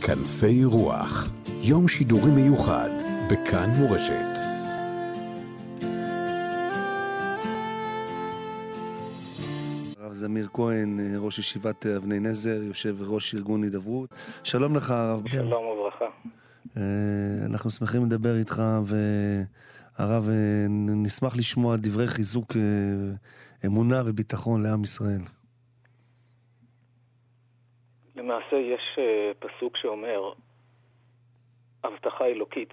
כנפי רוח, יום שידורי מיוחד בכאן מורשת. הרב זמיר כהן, ראש ישיבת אבני נזר, יושב ראש ארגון הידברות. שלום לך הרב. שלום וברכה. אנחנו שמחים לדבר איתך, והרב, נשמח לשמוע דברי חיזוק אמונה וביטחון לעם ישראל. למעשה יש פסוק שאומר, הבטחה אלוקית,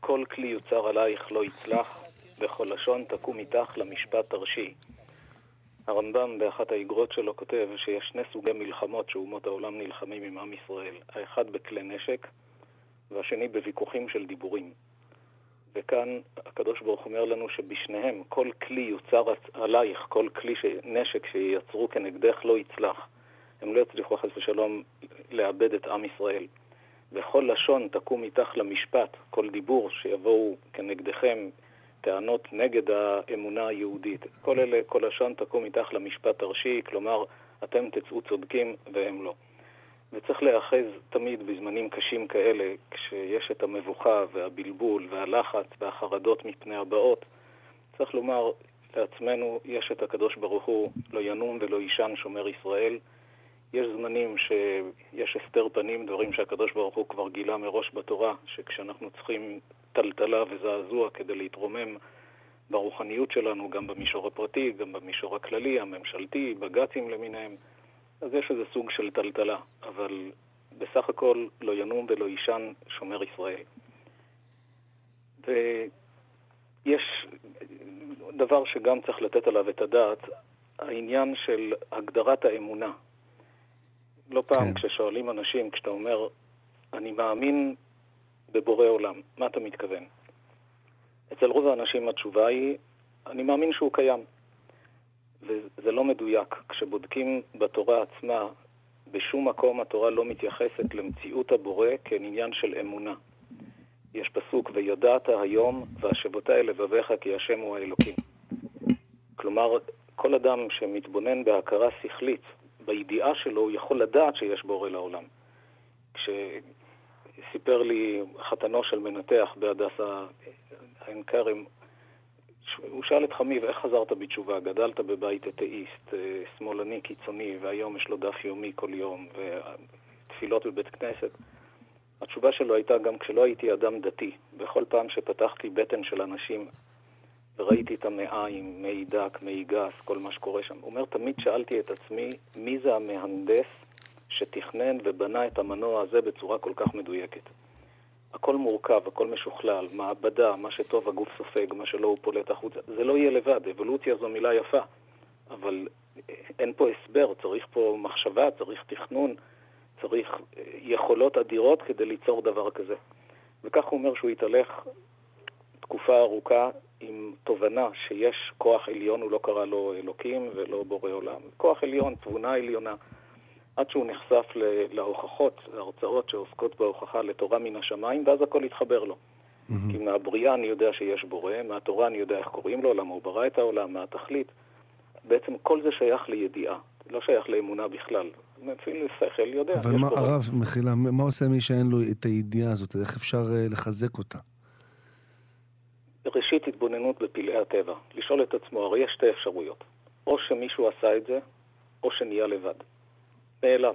כל כלי יוצר עלייך לא יצלח, וכל לשון תקום איתך למשפט תרשי. הרמב"ם באחת האגרות שלו כותב שיש שני סוגי מלחמות שאומות העולם נלחמים עם עם ישראל. האחד בכלי נשק, והשני בוויכוחים של דיבורים. וכאן הקדוש ברוך אומר לנו שבשניהם כל כלי יוצר עלייך, כל כלי. נשק שייצרו כנגדך לא יצלח. הם לא יצליחו חס ושלום לאבד את עם ישראל. וכל לשון תקום איתך למשפט, כל דיבור שיבואו כנגדכם טענות נגד האמונה היהודית. כל אלה, כל לשון תקום איתך למשפט הראשי, כלומר, אתם תצאו צודקים והם לא. וצריך להיאחז תמיד בזמנים קשים כאלה, כשיש את המבוכה והבלבול והלחץ והחרדות מפני הבאות. צריך לומר לעצמנו, יש את הקדוש ברוך הוא, לא ינום ולא יישן שומר ישראל. יש זמנים שיש הסתר פנים, דברים שהקדוש ברוך הוא כבר גילה מראש בתורה, שכשאנחנו צריכים טלטלה וזעזוע כדי להתרומם ברוחניות שלנו, גם במישור הפרטי, גם במישור הכללי, הממשלתי, בג"צים למיניהם, אז יש איזה סוג של טלטלה, אבל בסך הכל לא ינום ולא יישן שומר ישראל. ויש דבר שגם צריך לתת עליו את הדעת, העניין של הגדרת האמונה. לא פעם כן. כששואלים אנשים, כשאתה אומר, אני מאמין בבורא עולם, מה אתה מתכוון? אצל רוב האנשים התשובה היא, אני מאמין שהוא קיים. וזה לא מדויק. כשבודקים בתורה עצמה, בשום מקום התורה לא מתייחסת למציאות הבורא כאל עניין של אמונה. יש פסוק, וידעת היום והשבות אל לבביך כי השם הוא האלוקים. כלומר, כל אדם שמתבונן בהכרה שכלית, בידיעה שלו, הוא יכול לדעת שיש בורא לעולם. כשסיפר לי חתנו של מנתח בהדסה עין כרם, הוא שאל את חמיב, איך חזרת בתשובה? גדלת בבית אתאיסט, שמאלני קיצוני, והיום יש לו דף יומי כל יום, ותפילות בבית כנסת. התשובה שלו הייתה גם כשלא הייתי אדם דתי, בכל פעם שפתחתי בטן של אנשים וראיתי את המעיים, מי דק, מי גס, כל מה שקורה שם. הוא אומר, תמיד שאלתי את עצמי, מי זה המהנדס שתכנן ובנה את המנוע הזה בצורה כל כך מדויקת? הכל מורכב, הכל משוכלל, מעבדה, מה שטוב הגוף סופג, מה שלא הוא פולט החוצה. זה לא יהיה לבד, אבולוציה זו מילה יפה, אבל אין פה הסבר, צריך פה מחשבה, צריך תכנון, צריך יכולות אדירות כדי ליצור דבר כזה. וכך הוא אומר שהוא התהלך תקופה ארוכה עם תובנה שיש כוח עליון, הוא לא קרא לו אלוקים ולא בורא עולם. כוח עליון, תבונה עליונה. עד שהוא נחשף להוכחות, להרצאות שעוסקות בהוכחה לתורה מן השמיים, ואז הכל התחבר לו. Mm-hmm. כי מהבריאה אני יודע שיש בורא, מהתורה אני יודע איך קוראים לו, למה הוא ברא את העולם, מה התכלית. בעצם כל זה שייך לידיעה, לא שייך לאמונה בכלל. אפילו שכל יודע. אבל מה, הרב, מחילה, מה עושה מי שאין לו את הידיעה הזאת? איך אפשר uh, לחזק אותה? ראשית, התבוננות בפלאי הטבע. לשאול את עצמו, הרי יש שתי אפשרויות. או שמישהו עשה את זה, או שנהיה לבד. מאליו.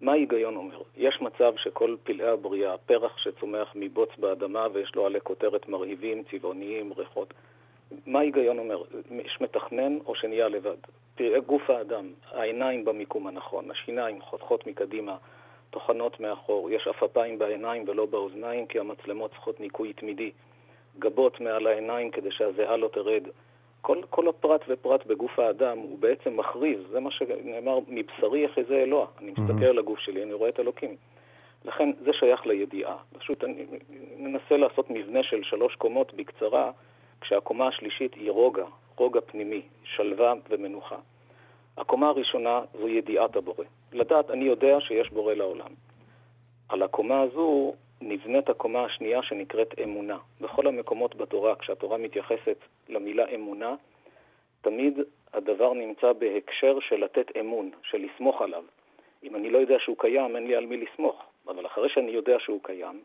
מה ההיגיון אומר? יש מצב שכל פלאי הבריאה, פרח שצומח מבוץ באדמה ויש לו עלי כותרת מרהיבים, צבעוניים, ריחות. מה ההיגיון אומר? יש מתכנן או שנהיה לבד? פלאי גוף האדם, העיניים במיקום הנכון, השיניים חותכות מקדימה, טוחנות מאחור, יש עפפיים בעיניים ולא באוזניים כי המצלמות צריכות ניקוי תמידי, גבות מעל העיניים כדי שהזיעה לא תרד. כל, כל הפרט ופרט בגוף האדם הוא בעצם מכריז, זה מה שנאמר, מבשרי יחזה אלוה. אני מסתכל על הגוף שלי, אני רואה את אלוקים. לכן זה שייך לידיעה. פשוט אני מנסה לעשות מבנה של שלוש קומות בקצרה, כשהקומה השלישית היא רוגע, רוגע פנימי, שלווה ומנוחה. הקומה הראשונה זו ידיעת הבורא. לדעת, אני יודע שיש בורא לעולם. על הקומה הזו נבנית הקומה השנייה שנקראת אמונה. בכל המקומות בתורה, כשהתורה מתייחסת למילה אמונה, תמיד הדבר נמצא בהקשר של לתת אמון, של לסמוך עליו. אם אני לא יודע שהוא קיים, אין לי על מי לסמוך. אבל אחרי שאני יודע שהוא קיים,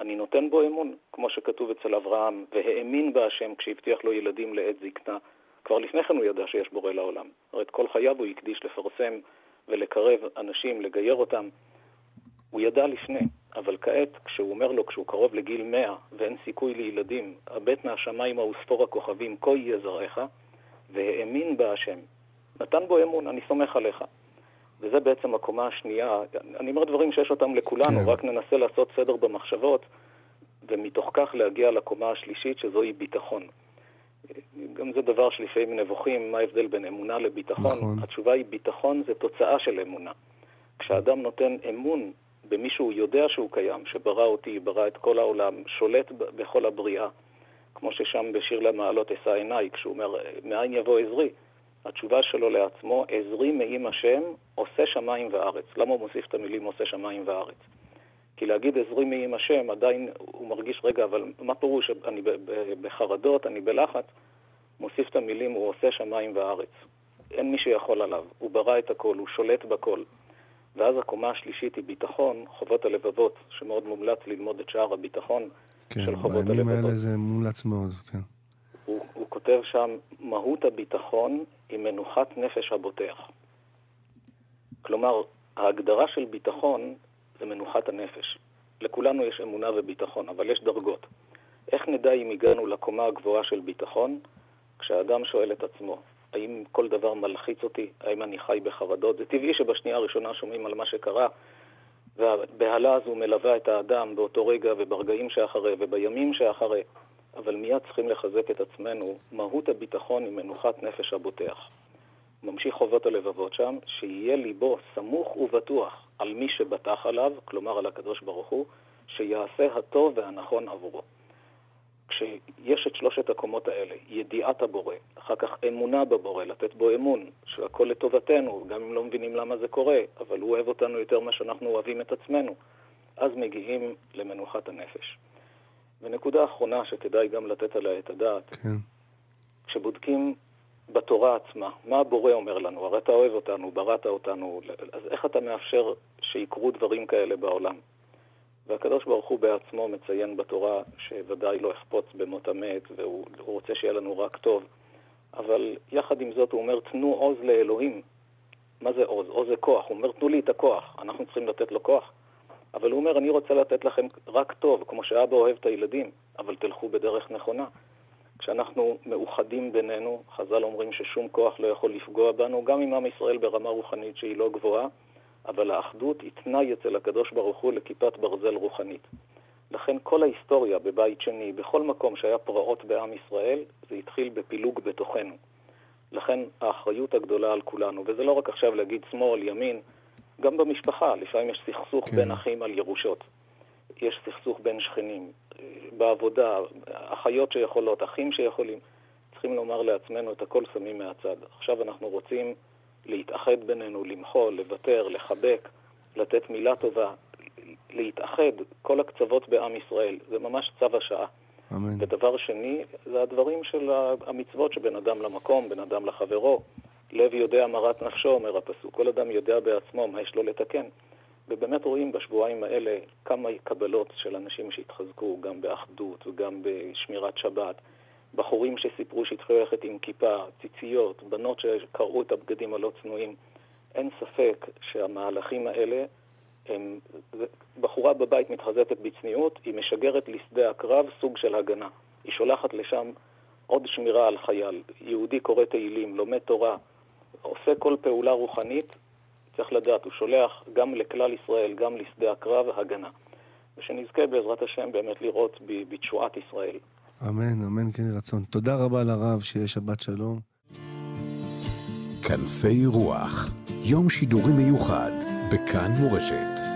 אני נותן בו אמון, כמו שכתוב אצל אברהם, והאמין בהשם כשהבטיח לו ילדים לעת זקנה. כבר לפני כן הוא ידע שיש בורא לעולם. הרי את כל חייו הוא הקדיש לפרסם ולקרב אנשים, לגייר אותם. הוא ידע לפני, אבל כעת, כשהוא אומר לו, כשהוא קרוב לגיל מאה ואין סיכוי לילדים, הבט מהשמיים וספור הכוכבים, כה יהיה זרעך, והאמין בהשם. נתן בו אמון, אני סומך עליך. וזה בעצם הקומה השנייה. אני אומר דברים שיש אותם לכולנו, כן. רק ננסה לעשות סדר במחשבות, ומתוך כך להגיע לקומה השלישית, שזוהי ביטחון. גם זה דבר שלפעמים נבוכים, מה ההבדל בין אמונה לביטחון? נכון. התשובה היא ביטחון זה תוצאה של אמונה. כשאדם נותן אמון במי שהוא יודע שהוא קיים, שברא אותי, ברא את כל העולם, שולט בכל הבריאה, כמו ששם בשיר למעלות אשא עיניי, כשהוא אומר, מאין יבוא עזרי? התשובה שלו לעצמו, עזרי מעם השם, עושה שמיים וארץ. למה הוא מוסיף את המילים עושה שמיים וארץ? כי להגיד עזרי מעם השם, עדיין הוא מרגיש, רגע, אבל מה פירוש? אני בחרדות, אני בלחץ. מוסיף את המילים, הוא עושה שמיים וארץ. אין מי שיכול עליו. הוא ברא את הכל, הוא שולט בכל. ואז הקומה השלישית היא ביטחון, חובות הלבבות, שמאוד מומלץ ללמוד את שער הביטחון כן, של חובות הלבבות. כן, בימים האלה זה מומלץ מאוד, כן. הוא, הוא כותב שם, מהות הביטחון היא מנוחת נפש הבוטח. כלומר, ההגדרה של ביטחון זה מנוחת הנפש. לכולנו יש אמונה וביטחון, אבל יש דרגות. איך נדע אם הגענו לקומה הגבוהה של ביטחון? כשאדם שואל את עצמו, האם כל דבר מלחיץ אותי? האם אני חי בחרדות? זה טבעי שבשנייה הראשונה שומעים על מה שקרה, והבהלה הזו מלווה את האדם באותו רגע וברגעים שאחרי ובימים שאחרי, אבל מיד צריכים לחזק את עצמנו. מהות הביטחון היא מנוחת נפש הבוטח. ממשיך חובות הלבבות שם, שיהיה ליבו סמוך ובטוח על מי שבטח עליו, כלומר על הקדוש ברוך הוא, שיעשה הטוב והנכון עבורו. כשיש את שלושת הקומות האלה, ידיעת הבורא, אחר כך אמונה בבורא, לתת בו אמון, שהכל לטובתנו, גם אם לא מבינים למה זה קורה, אבל הוא אוהב אותנו יותר ממה שאנחנו אוהבים את עצמנו, אז מגיעים למנוחת הנפש. ונקודה אחרונה שכדאי גם לתת עליה את הדעת, כן. כשבודקים בתורה עצמה, מה הבורא אומר לנו? הרי אתה אוהב אותנו, בראת אותנו, אז איך אתה מאפשר שיקרו דברים כאלה בעולם? והקדוש ברוך הוא בעצמו מציין בתורה שוודאי לא יחפוץ במות המת והוא רוצה שיהיה לנו רק טוב, אבל יחד עם זאת הוא אומר תנו עוז לאלוהים. מה זה עוז? עוז זה כוח. הוא אומר תנו לי את הכוח, אנחנו צריכים לתת לו כוח. אבל הוא אומר אני רוצה לתת לכם רק טוב, כמו שאבא אוהב את הילדים, אבל תלכו בדרך נכונה. כשאנחנו מאוחדים בינינו, חז"ל אומרים ששום כוח לא יכול לפגוע בנו, גם עם עם ישראל ברמה רוחנית שהיא לא גבוהה, אבל האחדות היא תנאי אצל הקדוש ברוך הוא לכיפת ברזל רוחנית. לכן כל ההיסטוריה בבית שני, בכל מקום שהיה פרעות בעם ישראל, זה התחיל בפילוג בתוכנו. לכן האחריות הגדולה על כולנו, וזה לא רק עכשיו להגיד שמאל, ימין, גם במשפחה, לפעמים יש סכסוך כן. בין אחים על ירושות. יש סכסוך בין שכנים, בעבודה, אחיות שיכולות, אחים שיכולים. צריכים לומר לעצמנו את הכל שמים מהצד. עכשיו אנחנו רוצים להתאחד בינינו, למחול, לוותר, לחבק, לתת מילה טובה, להתאחד, כל הקצוות בעם ישראל. זה ממש צו השעה. אמן. ודבר שני, זה הדברים של המצוות שבין אדם למקום, בין אדם לחברו. לב יודע מרת נפשו, אומר הפסוק. כל אדם יודע בעצמו מה יש לו לתקן. ובאמת רואים בשבועיים האלה כמה קבלות של אנשים שהתחזקו גם באחדות וגם בשמירת שבת. בחורים שסיפרו שהתחילו ללכת עם כיפה, ציציות, בנות שקרעו את הבגדים הלא צנועים. אין ספק שהמהלכים האלה הם... בחורה בבית מתחזקת בצניעות, היא משגרת לשדה הקרב סוג של הגנה. היא שולחת לשם עוד שמירה על חייל. יהודי קורא תהילים, לומד תורה, עושה כל פעולה רוחנית, צריך לדעת, הוא שולח גם לכלל ישראל, גם לשדה הקרב, הגנה. ושנזכה בעזרת השם באמת לראות בתשועת ישראל. אמן, אמן כן רצון. תודה רבה לרב, שיהיה שבת שלום. כנפי רוח, יום שידורי מיוחד, בכאן מורשת.